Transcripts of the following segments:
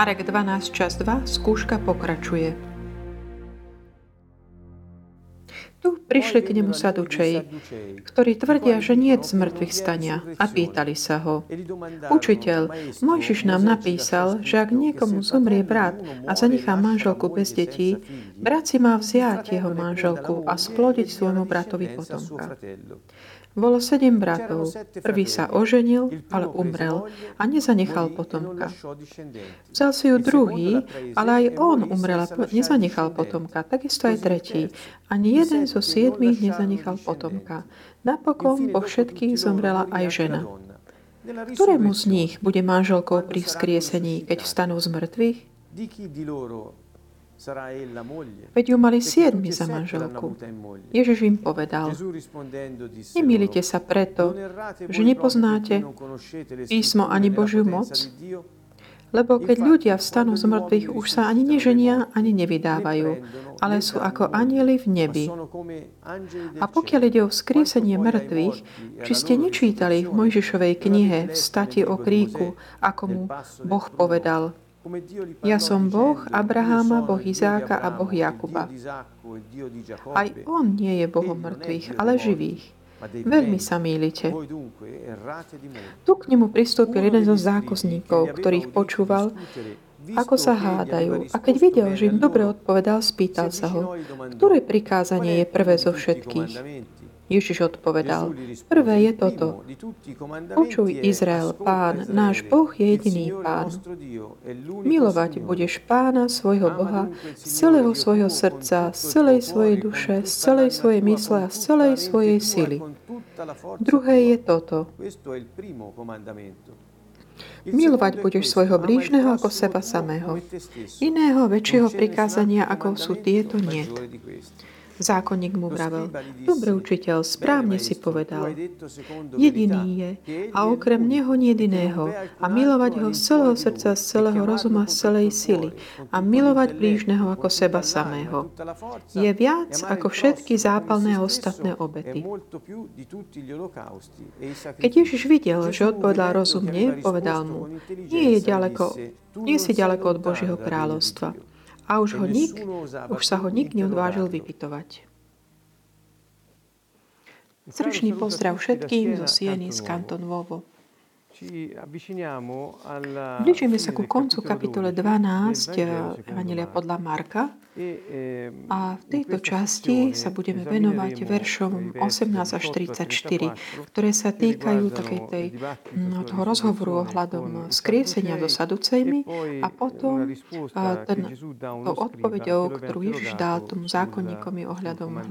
Marek 12, čas 2, skúška pokračuje. Tu prišli k nemu sadučeji, ktorí tvrdia, že nie z mŕtvych stania a pýtali sa ho. Učiteľ, Mojžiš nám napísal, že ak niekomu zomrie brat a zanechá manželku bez detí, brat si má vziať jeho manželku a splodiť svojmu bratovi potomka. Bolo sedem bratov. Prvý sa oženil, ale umrel a nezanechal potomka. Vzal si ju druhý, ale aj on umrel a nezanechal potomka. Takisto aj tretí. Ani jeden zo siedmých nezanechal potomka. Napokon po všetkých zomrela aj žena. Ktorému z nich bude manželkou pri vzkriesení, keď vstanú z mŕtvych? Veď ju mali siedmi za manželku. Ježiš im povedal, nemýlite sa preto, že nepoznáte písmo ani Božiu moc, lebo keď ľudia vstanú z mŕtvych, už sa ani neženia, ani nevydávajú, ale sú ako anieli v nebi. A pokiaľ ide o vzkriesenie mŕtvych, či ste nečítali v Mojžišovej knihe v stati o kríku, ako mu Boh povedal, ja som Boh Abraháma, Boh Izáka a Boh Jakuba. Aj on nie je Bohom mŕtvych, ale živých. Veľmi sa mýlite. Tu k nemu pristúpil jeden zo zákozníkov, ktorých počúval, ako sa hádajú. A keď videl, že im dobre odpovedal, spýtal sa ho, ktoré prikázanie je prvé zo všetkých. Ježiš odpovedal, prvé je toto. Počuj, Izrael, pán, náš Boh je jediný pán. Milovať budeš pána, svojho Boha, z celého svojho srdca, z celej svojej duše, z celej svojej mysle a z celej svojej sily. Druhé je toto. Milovať budeš svojho blížneho ako seba samého. Iného väčšieho prikázania, ako sú tieto, nie. Zákonník mu vravel, dobre učiteľ, správne si povedal. Jediný je a okrem neho jediného a milovať ho z celého srdca, z celého rozuma, z celej sily a milovať blížneho ako seba samého. Je viac ako všetky zápalné a ostatné obety. Keď Ježiš videl, že odpovedal rozumne, povedal mu, nie je ďaleko, nie si ďaleko od Božieho kráľovstva a už, ho nik, už sa ho nik neodvážil vypitovať. Srdečný pozdrav všetkým zo Sieny z Kanton Vovo. Blížime sa ku koncu kapitole 12 Evangelia podľa Marka a v tejto časti sa budeme venovať veršom 18 až 34, ktoré sa týkajú takej tej, toho rozhovoru ohľadom skriesenia do Saducejmi a potom ten, to odpovedou, ktorú Ježiš dal tomu zákonníkovi ohľadom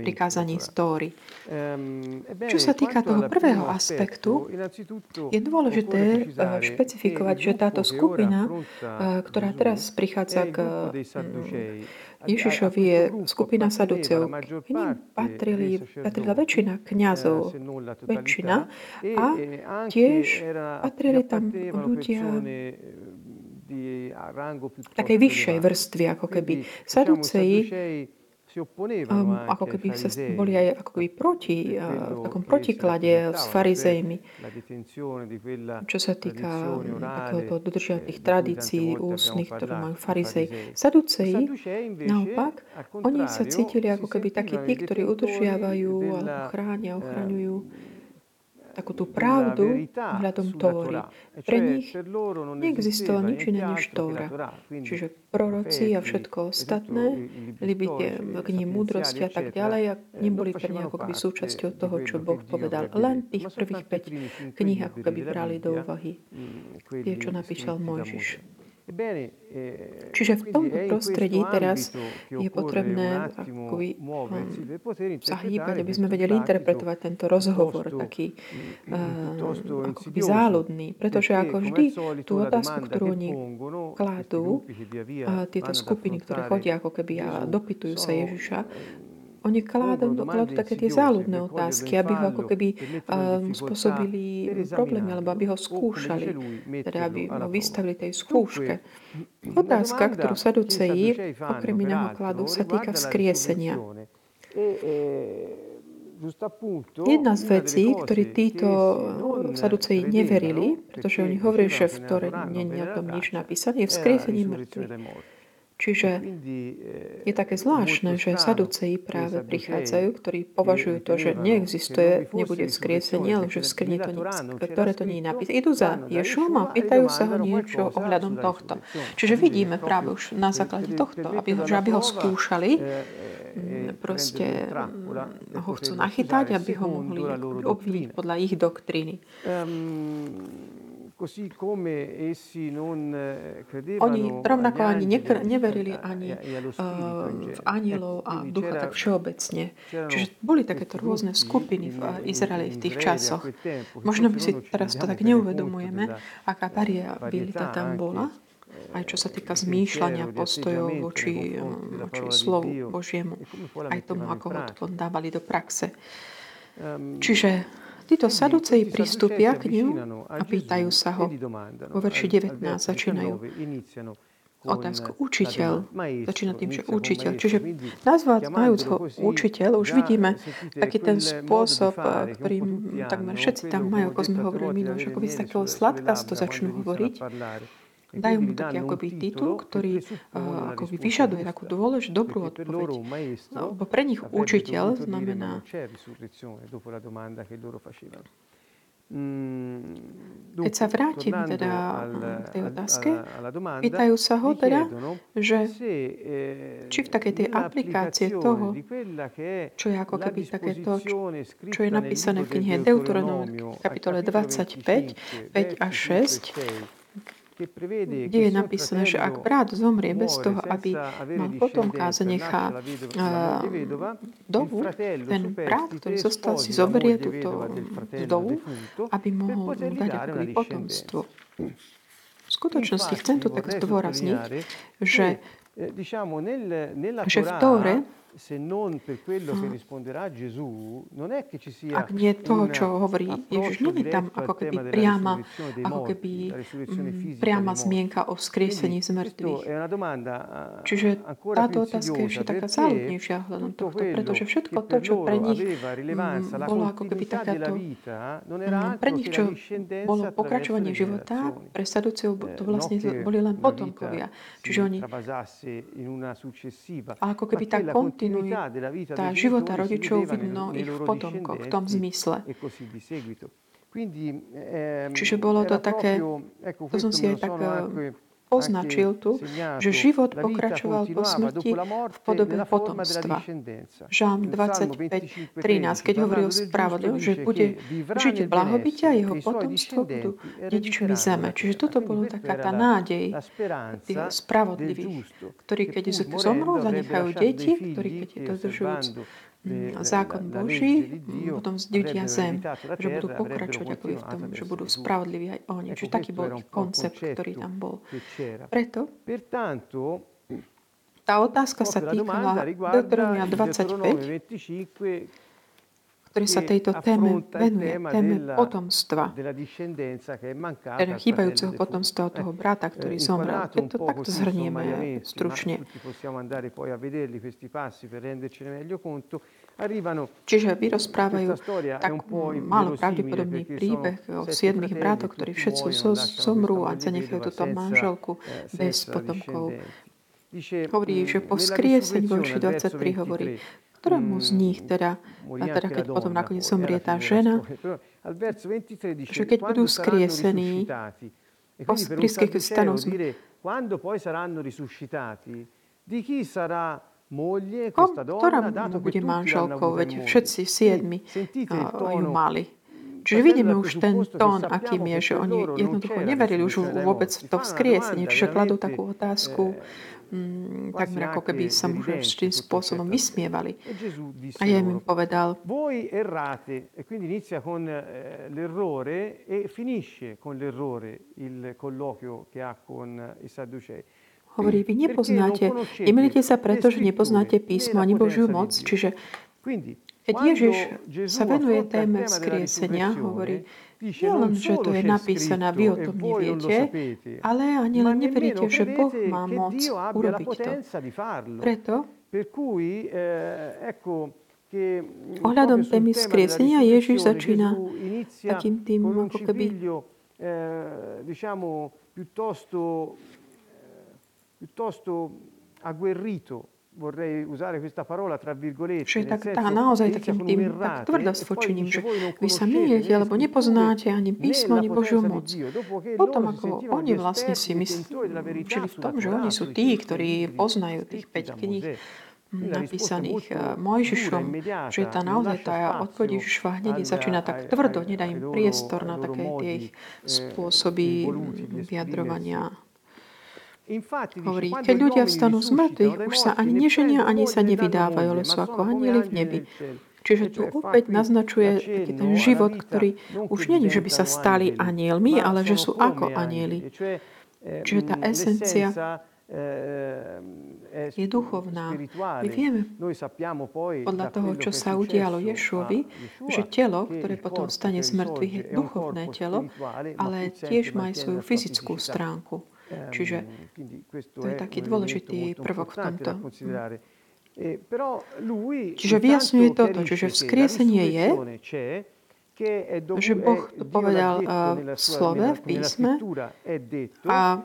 prikázaní stóry. Čo sa týka toho prvého aspektu, je dôležité eh, špecifikovať, že táto skupina, eh, ktorá teraz prichádza k mm, Ježišovi, je skupina Saduceov. K ním patrili, patrila väčšina kňazov, väčšina, a tiež patrili tam ľudia takej vyššej vrstvy, ako keby. Saduceji um, ako keby sa boli aj ako keby proti, uh, v takom protiklade s farizejmi, čo sa týka takéhoto dodržia tých tradícií ústnych, ktoré majú farizej. Saduceji, naopak, oni sa cítili ako keby takí tí, ktorí udržiavajú alebo chránia, ochraňujú takú tú pravdu hľadom Tóry. Pre nich neexistovalo nič iné než Tóra. Čiže proroci a všetko ostatné, libite k ním múdrosti a tak ďalej a neboli pre nich ako keby súčasťou toho, čo Boh povedal. Len tých prvých 5 kníh ako keby brali do úvahy tie, čo napísal Mojžiš. Eh, Čiže v tomto prostredí teraz je potrebné akoby, um, sa hýbať, aby sme vedeli interpretovať tento rozhovor taký uh, akoby záľudný. Pretože ako vždy tú otázku, ktorú oni kladú, uh, tieto skupiny, ktoré chodia ako keby a dopytujú sa Ježiša, oni kladú, kladú také tie záľudné otázky, aby ho ako keby um, spôsobili problémy, alebo aby ho skúšali, teda aby ho vystavili tej skúške. Otázka, ktorú saduceji okrem iného kladú, sa týka vzkriesenia. Jedna z vecí, ktorí títo saduceji neverili, pretože oni hovorili, že v Tore nie je o tom nič napísané, je vzkriesenie mŕtvych. Čiže je také zvláštne, že saduceji práve prichádzajú, ktorí považujú to, že neexistuje, nebude vzkriesenie, ale že v skrni to nic, ktoré to nie je napísané. Idú za Ješom a pýtajú sa ho niečo ohľadom tohto. Čiže vidíme práve už na základe tohto, aby že aby ho skúšali, mm, proste mm, ho chcú nachytať, aby ho mohli obviniť podľa ich doktríny. Eh, Oni rovnako ani nekr- neverili ani uh, v anielov a ducha tak všeobecne. Čiže boli takéto rôzne skupiny v Izraeli v tých časoch. Možno by si teraz to tak neuvedomujeme, aká variabilita tam bola aj čo sa týka zmýšľania postojov voči, voči slovu Božiemu, aj tomu, ako ho dávali do praxe. Ehm, Čiže Títo saduceji pristúpia k ňu a pýtajú sa ho. Vo verši 19 začínajú. otázku učiteľ. Začína tým, že učiteľ. Čiže nazvať majúc ho učiteľ, už vidíme taký ten spôsob, ktorým takmer všetci tam majú, ako sme hovorili minulé, že ako z takého sladkasto začnú hovoriť dajú mu taký akoby titul, ktorý uh, akoby vyžaduje takú dôlež, dobrú odpoveď. No, bo pre nich učiteľ znamená mm, keď sa vrátim teda k tej otázke, pýtajú sa ho teda, že eh, či v takej tej aplikácie toho, čo je ako keby takéto, čo je napísané v knihe Deuteronom kapitole 25, 5 a 6, kde je napísané, že ak brat zomrie bez toho, aby mal potomka a zanechá dovu, ten brat, ktorý zostal, si zoberie túto vdovu, aby mohol dať akoby potomstvo. V skutočnosti chcem tu tak zdôrazniť, že, že v Tóre se non per quello che risponderà Gesù, non è che ci sia Ak nie toho, čo hovorí Ježiš, nie je tam ako keby priama, ako keby priama zmienka o vzkriesení z mŕtvych. Čiže táto otázka je ešte taká záľudnejšia hľadom tohto, pretože všetko to, čo pre nich bolo ako keby takáto, pre nich, čo bolo pokračovanie života, pre Saduceov to vlastne boli len potomkovia. Čiže oni a ako keby tá kontinuita kontinuita života rodičov vidno ich v potomkoch v tom zmysle. Čiže bolo to také, to som si aj tak označil tu, že život pokračoval po smrti v podobe potomstva. Žám 25.13, keď hovorí o spravodlivom, že bude žiť v blahobite a jeho potomstvo budú dedičmi zeme. Čiže toto bolo taká tá nádej tých spravodlivých, ktorí keď zomrú, zanechajú deti, ktorí keď je dodržujúc zákon Boží, potom zdidia zem, že budú pokračovať ako v tom, že budú spravodliví aj oni. Čiže taký bol koncept, ktorý tam bol. Preto tá otázka sa týkala Deuteronomia 25, ktorý sa tejto téme venuje, téme potomstva, teda chýbajúceho potomstva od toho brata, ktorý eh, zomrel. Keď to takto zhrnieme stručne. Čiže vyrozprávajú tak málo pravdepodobný príbeh o siedmých bratoch, ktorí všetci zomrú a zanechajú túto manželku eh, bez potomkov. Hovorí, že po skriesení vo 23 hovorí, ktorému z nich teda, teda keď potom nakoniec zomrie tá žena, že keď budú skriesení, pri skriesení stanú quando poi saranno risuscitati, di chi sarà moglie questa donna, dato bude manželkou, veď všetci siedmi ju mali. Čiže vidíme už ten tón, akým je, že oni jednoducho neverili už vôbec v to vzkriesenie, čiže kladú takú otázku, mm, takmer ako keby sa mu tým spôsobom vysmievali. A ja im povedal, voi errate, e quindi inizia con eh, l'errore e finisce con l'errore il colloquio che ha con i Sadducei. Hovorí, vy nepoznáte, nemilite sa preto, že nepoznáte písmo ani Božiu moc, čiže keď Ježiš sa venuje téme vzkriesenia, hovorí, nie len, že to je napísané, vy o tom neviete, ale ani len neveríte, že Boh má moc urobiť to. Preto Ohľadom témy skriesenia Ježiš začína takým tým ako keby eh, diciamo, piuttosto, eh, piuttosto agguerrito vorrei usare questa parola tra virgolette. Čiže tak, tá, naozaj takým tým tak tvrdo sfočením, že vy sa milujete, alebo nepoznáte ani písmo, ani Božiu moc. Potom ako oni vlastne si mysleli v tom, že oni sú tí, ktorí poznajú tých 5 kníh, napísaných eh, Mojžišom, že tá naozaj tá odpoveď Ježišova hneď začína tak tvrdo, nedá im priestor na také tie ich spôsoby vyjadrovania. Hovorí, keď ľudia vstanú z mŕtvych, už sa ani neženia, ani sa nevydávajú, ale sú ako anieli v nebi. Čiže tu opäť naznačuje taký ten život, ktorý už není, že by sa stali anielmi, ale že sú ako anieli. Čiže tá esencia je duchovná. My vieme podľa toho, čo sa udialo Ješovi, že telo, ktoré potom stane z mŕtvych, je duchovné telo, ale tiež má aj svoju fyzickú stránku. Čiže to je taký dôležitý prvok v tomto. Čiže vyjasňuje toto, čiže vzkriesenie je, že Boh povedal v slove, v písme a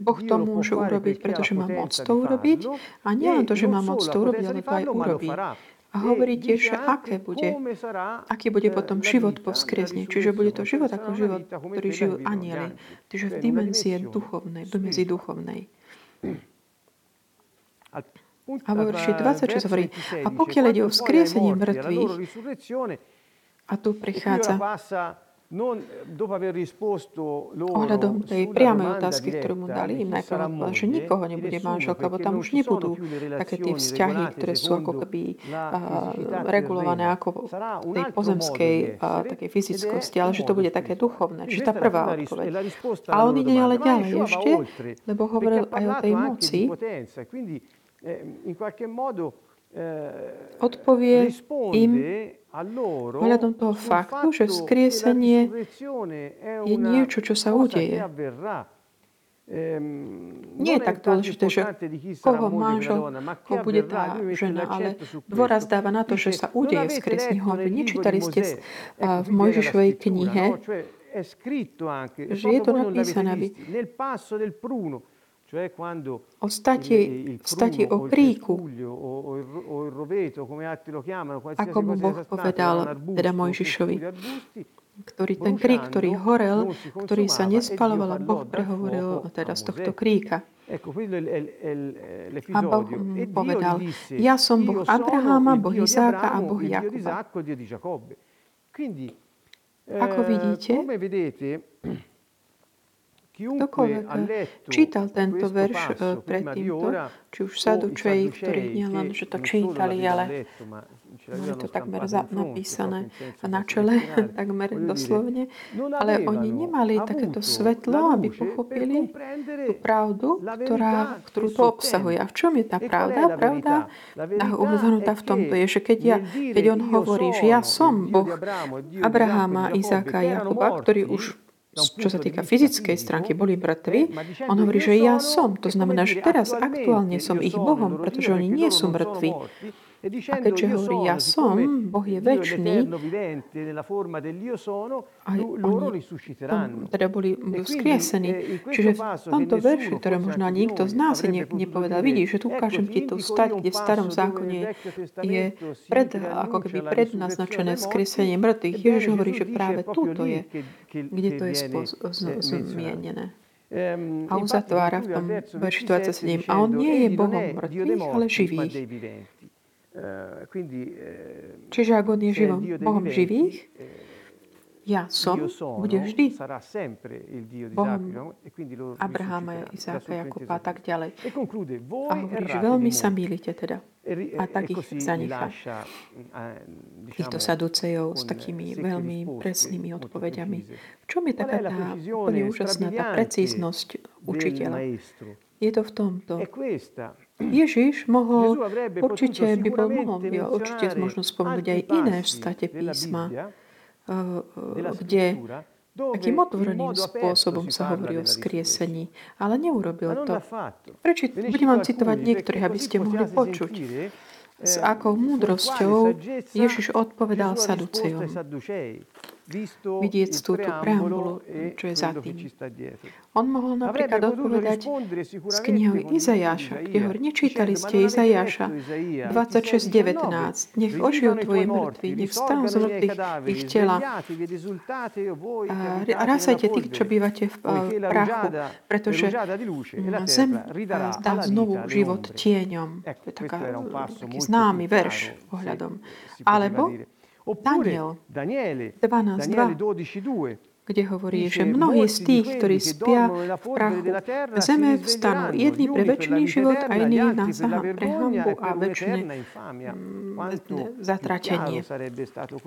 Boh to môže urobiť, pretože má moc to urobiť a nie len to, že má moc to urobiť, ale to aj urobí. A hovorí tiež, že aké bude, aký bude potom život po vzkriesne. Čiže bude to život ako život, ktorý žijú anieli. Čiže v dimenzie duchovnej, v dimenzii duchovnej. A vo verši 26 hovorí, a pokiaľ ide o vzkriesenie mŕtvych, a tu prichádza Ohľadom tej priamej otázky, ktorú mu dali, im najprv povedal, že nikoho nebude manželka, lebo tam už nebudú také tie vzťahy, ktoré sú ako keby regulované ako v tej pozemskej takej fyzickosti, ale že to bude také duchovné. Čiže tá prvá odpoveď. Ale on ide ale ďalej ešte, lebo hovoril aj o tej moci. Odpovie im ohľadom toho faktu, že vzkriesenie je niečo, čo sa udeje. Ehm, Nie je tak dôležité, že koho manžel, koho bude tá žena, ale dôraz dáva na to, že sa udeje vzkriesenie. Hovorí, nečítali ste v Mojžišovej knihe, že je to napísané, aby o stati, stati o kríku, ako mu Boh povedal, teda Mojžišovi, ktorý ten krík, ktorý horel, ktorý sa nespaloval a Boh prehovoril teda z tohto kríka. A Boh mu povedal, ja som Boh Abraháma, Boh Izáka a Boh Jakuba. Ako vidíte, Ktokoľvek čítal tento verš eh, predtýmto, či už sadučeji, ktorí nielen, že to čítali, ale mali to takmer napísané na čele, takmer doslovne, ale oni nemali takéto svetlo, aby pochopili tú pravdu, ktorá, ktorú to obsahuje. A v čom je tá pravda? Pravda uvedenutá v tomto je, že keď, ja, keď on hovorí, že ja som Boh Abraháma, Izáka Jakuba, ktorý už čo sa týka fyzickej stránky, boli mŕtvi, on hovorí, že ja som. To znamená, že teraz aktuálne som ich Bohom, pretože oni nie sú mŕtvi. A keďže hovorí ja som, Boh je väčší, a oni teda boli vzkriesení. Čiže v tomto verši, ktoré možno nikto z nás ne, nepovedal, vidíš, že tu ukážem ti tú stať, kde v starom zákone je pred, ako keby prednaznačené vzkriesenie mŕtvych. Ježiš hovorí, že práve túto je, kde to je zmienené. A uzatvára v tom verši 27. A on nie je Bohom mŕtvych, ale živých. Eh, eh, Čiže ak on je živom, Bohom živých, eh, ja som, bude vždy Bohom Abraháma, Izáka, Jakuba a tak ďalej. E a hovorí, že veľmi sa milíte teda. E a tak e ich zanechá. Týchto saducejov s takými veľmi presnými odpovediami. V čom je taká tá úplne úžasná tá precíznosť učiteľa? Je to v tomto. Ježiš mohol, určite by bol mohol, určite možno spomenúť aj iné v state písma, eh, eh, kde takým otvoreným spôsobom sa hovorí o skriesení, ale neurobil to. Prečo, budem vám citovať niektorých, aby ste mohli počuť. s akou múdrosťou Ježiš odpovedal Saducejom vidieť túto preambulu, čo je za tým. On mohol napríklad odpovedať z knihy Izajáša, kde hovorí, nečítali ste Izajáša. 26.19, nech ožijú tvoje mŕtvi, nech vstanú z mŕtvych ich tela. A rásajte tých, čo bývate v prachu, pretože zem dá znovu život tieňom. To je taká, taký známy verš ohľadom. Alebo Daniel 12.2, kde hovorí, že mnohí z tých, ktorí spia v prachu zeme, vstanú jedni pre väčší život a iní na pre hambu a väčšie mm, zatratenie.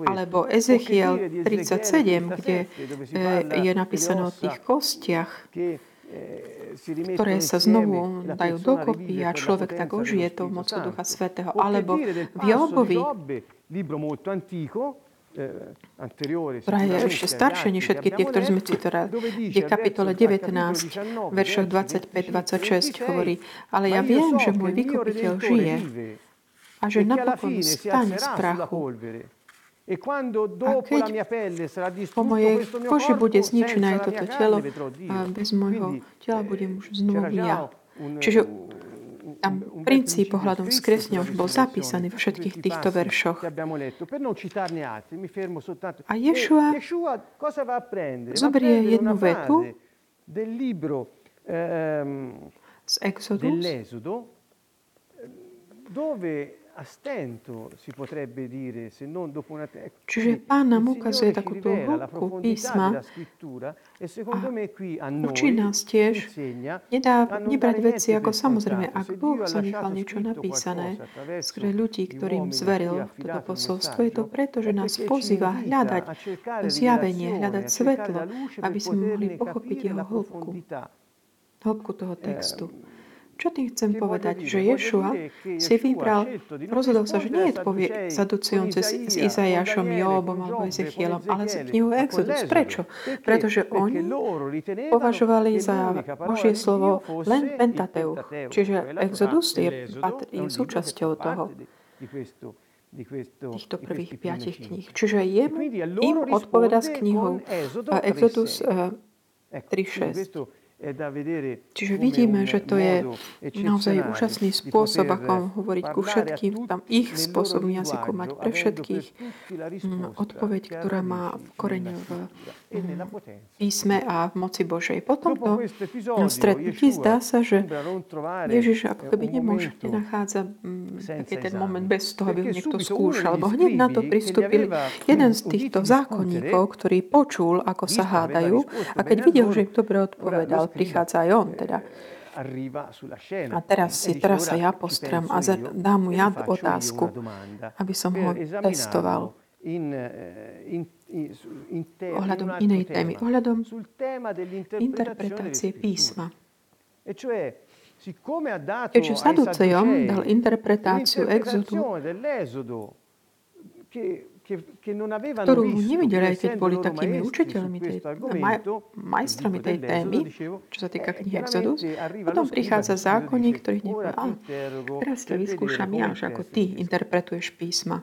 Alebo Ezechiel 37, kde e, je napísané o tých kostiach, ktoré sa znovu dajú dokopy a človek tak ožije tou mocou Ducha Svetého. Alebo v Jobovi ktorá je ešte staršia než všetky tie, ktoré sme citovali, kde kapitole 19, veršoch 25-26 hovorí, ale ja viem, že môj vykupiteľ žije a že napokon stane z prachu. A keď po mojej koži bude zničené toto telo, a bez môjho tela budem už znovu ja. Čiže tam princíp ohľadom skresňa už bol zapísaný v všetkých týchto veršoch. A Ješua zoberie jednu vetu z Exodus, dove Čiže pán nám ukazuje takúto hĺbku písma a učí nás tiež nedá, nebrať veci ako samozrejme, ak Boh zanechal niečo napísané skre ľudí, ktorým zveril toto posolstvo, je to preto, že nás pozýva hľadať zjavenie, hľadať svetlo, aby sme mohli pochopiť jeho hĺbku, hĺbku toho textu. Čo tým chcem povedať? Že Ješua si vybral, rozhodol sa, že nie je povie zaducion cez s Izajašom, Jobom alebo Ezechielom, ale z knihu Exodus. Prečo? Pretože oni považovali za Božie slovo len Pentateuch. Čiže Exodus je, je súčasťou toho týchto prvých piatich kníh. Čiže je, im odpoveda s knihou Exodus 3.6. Čiže vidíme, že to je naozaj úžasný spôsob, ako hovoriť ku všetkým, tam ich spôsob jazyku mať pre všetkých mm, odpoveď, ktorá má koreň v písme a v moci Božej. Potom to stretnutí zdá sa, že Ježiš ako keby nemôže, nenachádza mm, taký ten moment bez toho, aby ho niekto skúšal, lebo hneď na to pristúpil jeden z týchto zákonníkov, ktorý počul, ako sa hádajú a keď videl, že im dobre odpovedal, prichádza aj on teda. A teraz, si, teraz sa ja postrem a dám mu ja otázku, aby som ho testoval ohľadom inej témy, ohľadom interpretácie písma. Keďže Saducejom dal interpretáciu Exodu, ktorú nevideli, aj keď boli takými učiteľmi, tej, maj, majstrami tej témy, čo sa týka knihy Exodus. Potom prichádza zákonník, ktorý nepovie, a teraz ťa vyskúšam ja, že ako ty interpretuješ písma.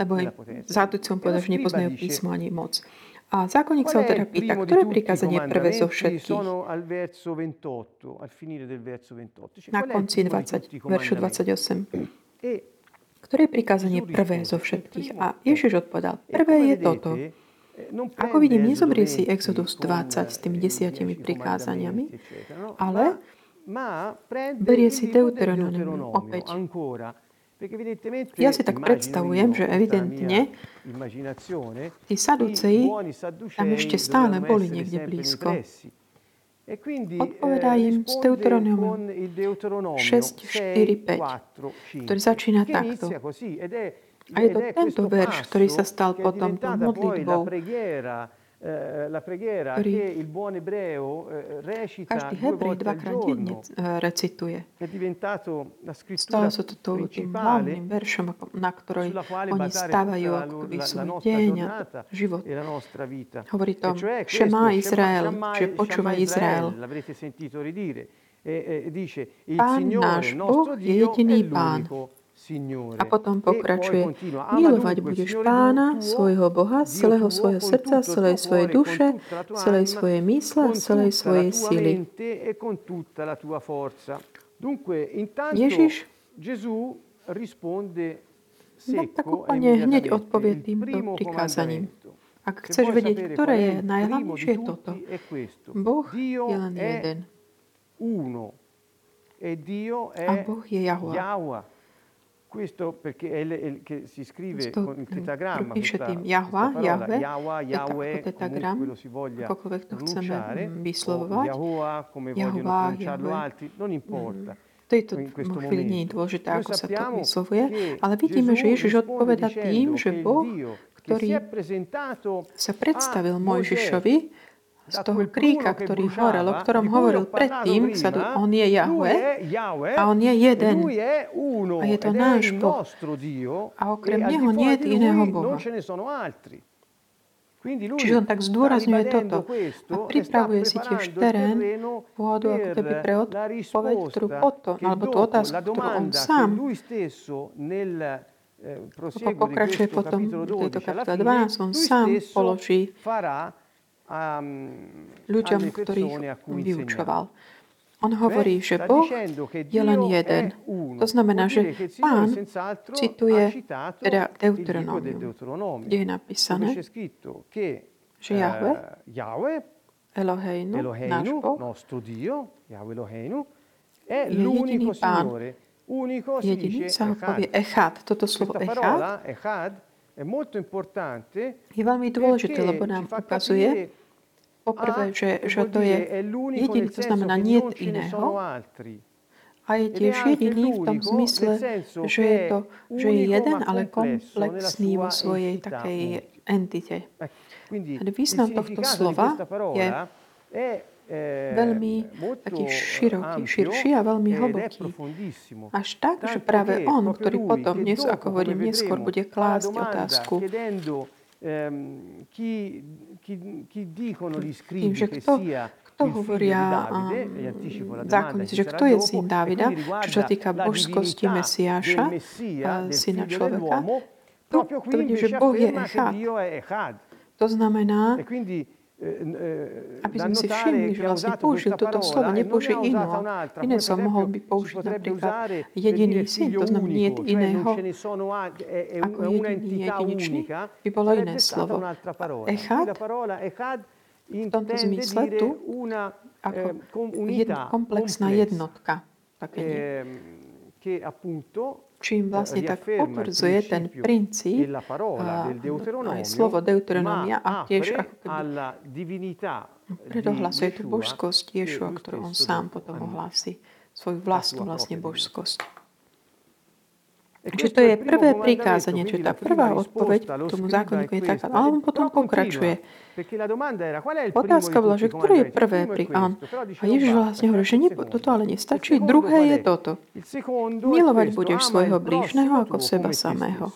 Lebo aj zátucom povedal, že nepoznajú písmo ani moc. A zákonník sa ho teda pýta, ktoré prikázanie je prvé zo všetkých? Na konci 20, veršu 28 ktoré je prikázanie prvé zo všetkých? A Ježiš odpovedal, prvé je toto. Ako vidím, nezobrie si Exodus 20 s tými desiatimi prikázaniami, ale berie si Deuteronomium opäť. Ja si tak predstavujem, že evidentne tí saduceji tam ešte stále boli niekde blízko. Odpovedá im z Deuteronomium 6, 4, 5, ktorý začína takto. A je to tento verš, ktorý sa stal potom tou modlitbou, Eh, la preghiera che il buon ebreo eh, recita každý Hebrej dvakrát denne eh, recituje. Stalo sa to tým hlavným veršom, na ktorej oni stávajú ako keby svoj deň a život. Hovorí to, že má Izrael, že počúva Izrael. E, e dice, il Pán Signore, náš il Boh nostro je jediný Pán. A potom E pokračuje, milovať budeš pána, svojho Boha, z celého svojho srdca, z celej svojej duše, z celej svojej mysle, z celej svojej sily. e Ježiš No tak e úplne hneď odpovie týmto prikázaním. Ak chceš vedieť, ktoré je najhlavnejšie, je toto. Boh je len jeden. A Boh je Jahua. Questo perché è il, il- che si scrive To con il tetagramma, píše questa, tým Jahva, Jahve, takto Yahweh, tetagram, comunque si voglia akokoľvek to chceme mm, vyslovovať. Yahuwah, come Yahweh. altri, non importa. V tejto chvíli nie je dôležité, ako sa to vyslovuje, ale vidíme, že Ježiš odpoveda tým, že Boh, ktorý è sa predstavil Mojžišovi z toho kríka, ktorý horel, o ktorom hovoril predtým, sa do, on je Jahve a on je jeden. A je to náš Boh. A okrem e neho nie je iného Boha. Čiže on tak zdôrazňuje toto a e pripravuje si tiež terén, pôdu ako keby pre odpoveď, ktorú potom, alebo tú otázku, ktorú on sám eh, pokračuje potom v tejto 12 alla kapitole fine 12, on sám položí ľuďom, ktorých vyučoval. On hovorí, že Boh je len jeden. To znamená, že Pán cituje teda Deuteronomio, kde je napísané, že Jahve, eh, Eloheinu, náš Boh, je jediný Pán. Jediný sa ho povie Echad. Toto slovo Echad je veľmi dôležité, lebo nám ukazuje, poprvé, A, že, že to je l'unico jediný, to znamená nie iného, a je tiež jediný v tom zmysle, že je to, že je jeden, ale komplexný vo svojej takej entite. Ed il význam tohto slova je eh, veľmi taký široký, širší a veľmi hlboký. Až tak, že práve on, ktorý potom, dnes, ako hovorím, neskôr bude klásť otázku, tým, že che kto, sia kto hovoria e zákonníci, ci že kto je syn e quindi čo sa týka božskosti Mesiáša, syna človeka. tvrdí, že Boh je Echad. To znamená, Eh, aby sme si všimli, že vlastne použil toto slovo, e nepoužil iného. Iné som mohol by použiť napríklad jediný syn, to znamená nie iného, ako jediný jedinečný, by bolo iné slovo. Echad, v tomto zmysle tu, ako eh, unità komplexná jednotka. Také nie. ehm, che appunto Čím vlastne tak potvrdzuje ten princíp, Deuteronomio, aj slovo Deuteronomia a tiež ako keby divinità predohlasuje tú božskosť Ješua, ktorú on sám potom ohlási. Svoju vlastnú vlastne božskosť. E Čiže to je prvé prikázanie, čiže tá prvá odpoveď allo tomu zákonníku je taká, questa. ale on E potom pokračuje. Otázka bola, že i ktorý je prvé però dice A Ježiš vlastne hovorí, že nie, toto ale nestačí. Druhé je toto. Milovať budeš svojho blížneho ako seba samého.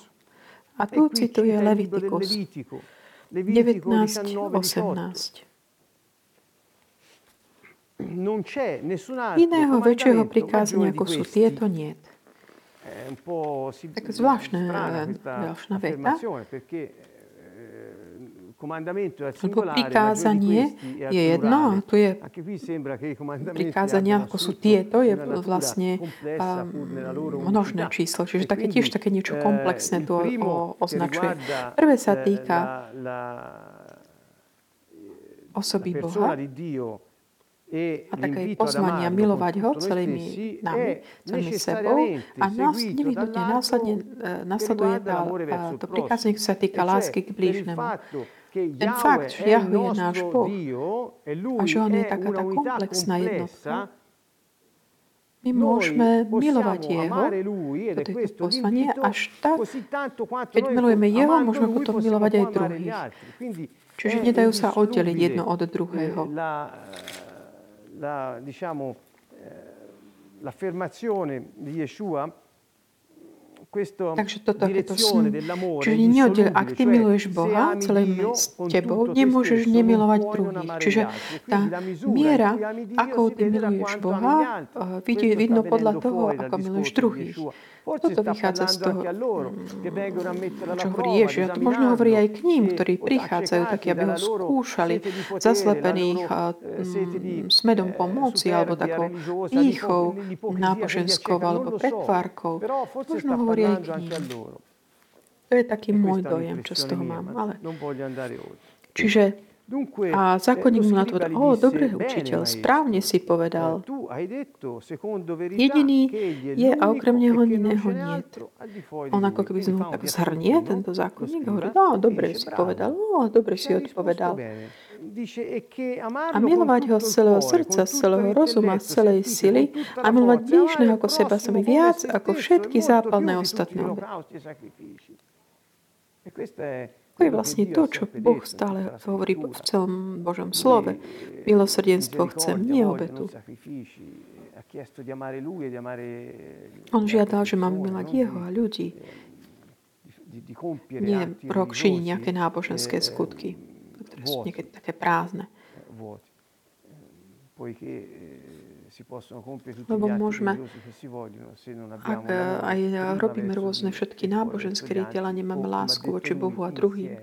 A E tu cituje Levitikus Levitico, Levitico 19, 18. 19.18. Non c'è nessun altro Iného väčšieho prikázania, ako sú tieto, nie. È un po' si, Tak questa zvláštna veta. affermazione perché eh, il comandamento è al Lebo prikázanie je jedno a tu je prikázania, ako sú tieto, je vlastne um, množné číslo. Čiže také tiež také niečo komplexné il tu primo o- che označuje. Prvé sa týka osoby Boha a také pozvania milovať ho celými nami, celými sebou a nás nevyhnutne následne e, tá, il to prikázanie, ktoré sa týka lásky k blížnemu. Ten fakt, že Jahve je náš Boh e a že on je taká tá komplexná complessa, My môžeme milovať Jeho, toto je to l'invito, až tak, keď milujeme Jeho, môžeme potom milovať aj druhých. Čiže nedajú sa oddeliť jedno od druhého. eh, eh, l'affermazione di Yeshua Takže toto, to sm. Čiže neoddiel, ak ty miluješ Boha celým s tebou, nemôžeš nemilovať druhých. Čiže tá miera, ako ty miluješ Boha, vidí, vidno podľa toho, ako miluješ druhých. Toto vychádza z toho, mm, čo hovorí Ježiš. A to možno hovorí aj k ním, ktorí prichádzajú, takí, aby ho skúšali, zaslepených mm, smedom pomoci, alebo takou pýchou, náboženskou, alebo pretvárkou. Možno hovorí aj k ním. To je taký môj dojem, čo z toho mám. Ale... Čiže a zákonník mu na to povedal, o, dobrý učiteľ, správne si povedal. Jediný je a okrem neho iného nie. On ako keby znovu tak zhrnie, tento zákonník, hovorí, no, dobre si povedal, no, dobre si odpovedal. A milovať ho z celého srdca, z celého rozuma, z celej sily a milovať blížneho ako seba sami viac ako všetky zápalné ostatné to je vlastne to, čo Boh stále hovorí v celom Božom slove. Milosrdenstvo chcem, nie obetu. On žiadal, že máme milať Jeho a ľudí. Nie rok činiť nejaké náboženské skutky, ktoré sú niekedy také prázdne lebo môžeme, ak aj robíme rôzne všetky náboženské riteľa, nemáme lásku voči Bohu a druhým,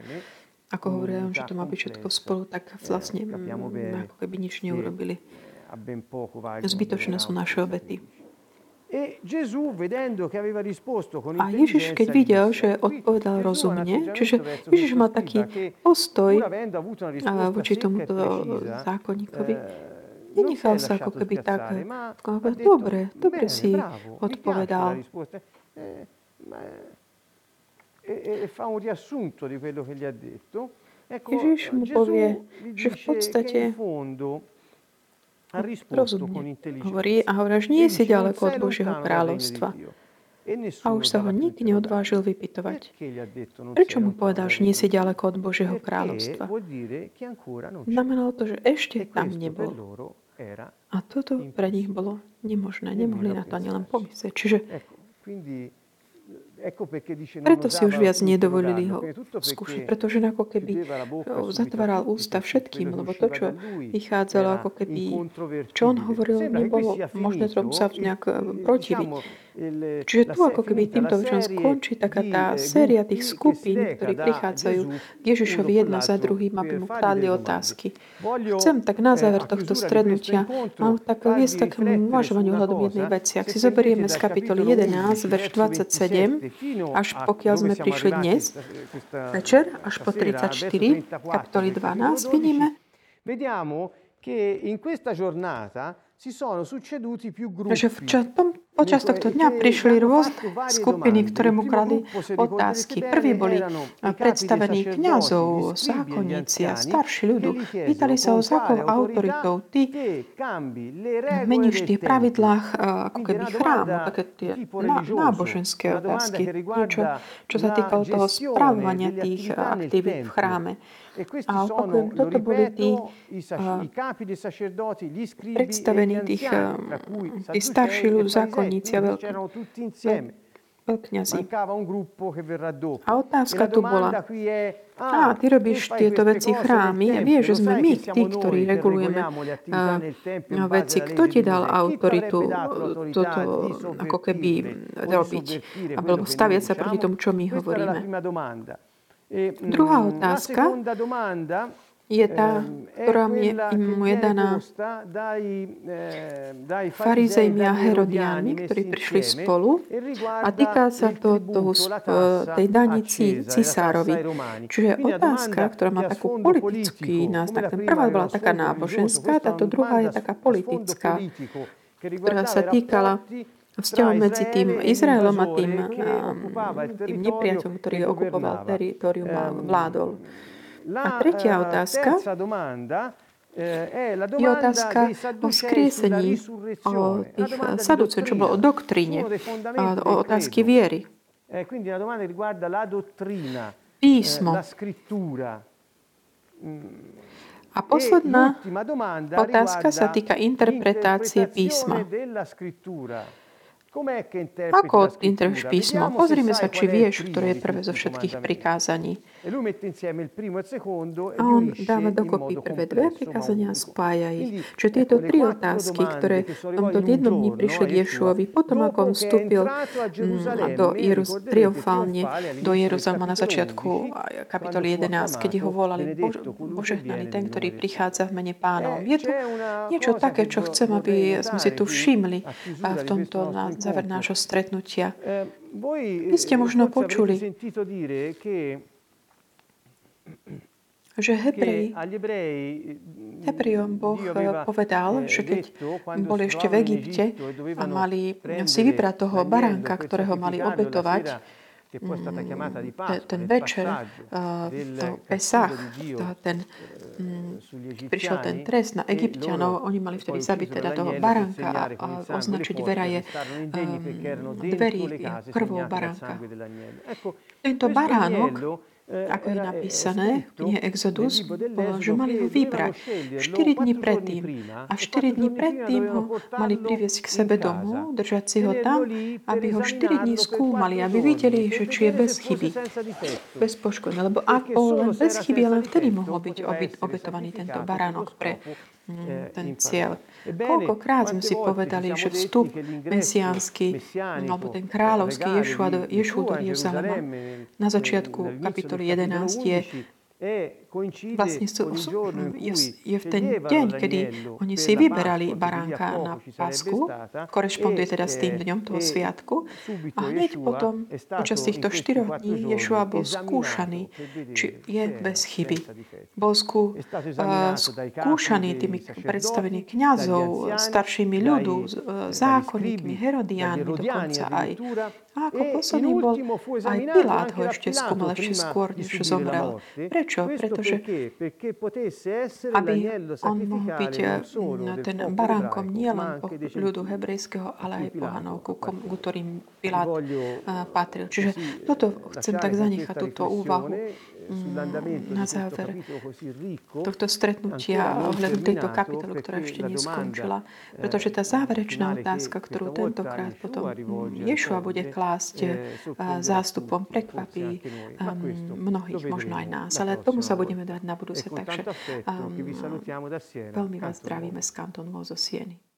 ako hovoria, že to má byť všetko spolu, tak vlastne mm, ako keby nič neurobili. Zbytočné sú naše obety. E a Ježiš, keď videl, že odpovedal rozumne, čiže Ježiš má taký postoj voči tomuto zákonníkovi, Nenechal sa ako keby tak, dobre, dobre si odpovedal. Ježiš mu povie, že v podstate rozumne hovorí a hovorí, že nie si ďaleko od Božieho kráľovstva. A už sa ho nik neodvážil vypytovať. Prečo mu povedal, že nie si ďaleko od Božieho kráľovstva? Znamenalo to, že ešte tam nebol. A toto pre nich bolo nemožné. Nemohli na to ani len pomyslieť. Čiže preto si už viac nedovolili ho skúšať, pretože ako keby zatváral ústa všetkým, lebo to, čo vychádzalo ako keby, čo on hovoril, nebolo možné tomu sa nejak eh, protiviť. Čiže tu ako keby týmto večerom skončí taká tá séria tých skupín, ktorí prichádzajú k Ježišovi jedna za druhým, aby mu kládli otázky. Chcem tak na záver tohto strednutia mám tak viesť takému uvažovaniu hľadom jednej veci. Ak si zoberieme z kapitoly 11, verš 27, až pokiaľ sme prišli dnes, večer, až po 34, kapitoly 12, vidíme, Vediamo che in questa giornata Že v tom Počas tohto dňa prišli rôzne skupiny, ktoré mu kladli otázky. Prví boli predstavení kňazov, zákonníci a starší ľudu. Pýtali sa o zákou autoritou. Ty meníš tie pravidlách ako keby chrámu, také tie náboženské otázky. Niečo, čo sa týkalo toho správovania tých aktivít v chráme. E a opakujem, toto boli tí predstavení tých, tí starší zákonníci a veľkňazi. A otázka tu bola, a ty robíš tieto veci chrámy a vieš, že sme my tí, ktorí regulujeme uh, veci. Kto ti dal autoritu toto ako keby robiť? Alebo staviať sa proti tomu, čo my hovoríme. E, Druhá mm, otázka je tá, ehm, ktorá mi, mu je daná farizejmi a herodiánmi, ktorí prišli spolu e a týka sa to toho, tej danici cisárovi. Čiže otázka, ktorá má takú politický náznak. Ten prvá bola taká náboženská, táto druhá je taká politická, ktorá sa týkala vzťahom medzi tým Izraelom a tým, tým nepriateľom, ktorý okupoval teritorium a vládol. A tretia otázka je otázka o skriesení, o tých sadúcov, čo bolo o doktríne, o otázky viery. Písmo. A posledná otázka sa týka interpretácie písma. Ako interpretuješ písmo? Pozrime sa, či vieš, ktoré je prvé zo všetkých prikázaní. E a on dáva dokopy prvé dve prikázania a spája ich. Čiže tieto tri otázky, ktoré do jednom dní prišli Ješuovi, potom ako on vstúpil do Jeruz, triumfálne do Jeruzalema na začiatku kapitoly 11, keď ho volali požehnaný ten, ktorý prichádza v mene pánov. Je to niečo také, čo chcem, aby sme si tu všimli v tomto záver nášho stretnutia. Vy ste možno počuli, že Hebrej, Hebrejom Boh povedal, že keď boli ešte v Egypte a mali si vybrať toho baránka, ktorého mali obetovať, ten večer, to Pesach, ten, prišiel ten trest na Egyptianov, oni mali vtedy zabiť teda toho baránka a, a označiť vera je um, dverí krvou baránka. Tento baránok ako je napísané v knihe Exodus, že mali ho vybrať. 4 dní predtým. A 4 dní predtým ho mali priviesť k sebe domov, držať si ho tam, aby ho 4 dní skúmali, aby videli, že či je bez chyby, bez poškodenia. Lebo ak bol len bez chyby, len vtedy mohol byť obetovaný tento baránok pre ten cieľ. Koľkokrát sme si povedali, že vstup mesiánsky, alebo ten kráľovský Ješua do, Ješu do Jeruzalema na začiatku kapitoly 11 je vlastne sú, sú, je, je v ten deň, kedy oni si vyberali baránka na Pásku, korešponduje teda s tým dňom toho sviatku, a hneď potom, počas týchto štyroch dní, Ješua bol skúšaný, či je bez chyby. Bol skú, uh, skúšaný tými predstavení kňazov, staršími ľudu, zákonníkmi, herodiánmi dokonca aj. A ako posledný bol aj Pilát ho ešte skúmal ešte skôr, než zomrel. Prečo? Preto pretože aby on mohol byť eh, ten baránkom nielen po ľudu hebrejského, ale aj pohanov, ku, ku ktorým Pilát eh, patril. Čiže toto chcem tak zanechať, túto úvahu na záver tohto stretnutia ohľadom tejto kapitoly, ktorá ešte neskončila. Pretože tá záverečná otázka, ktorú tentokrát potom Ješua bude klásť eh, zástupom, prekvapí mnohých, možno aj nás. Ale tomu sa budeme dať na budúce. Takže um, veľmi vás zdravíme z kantonu zo Sieny.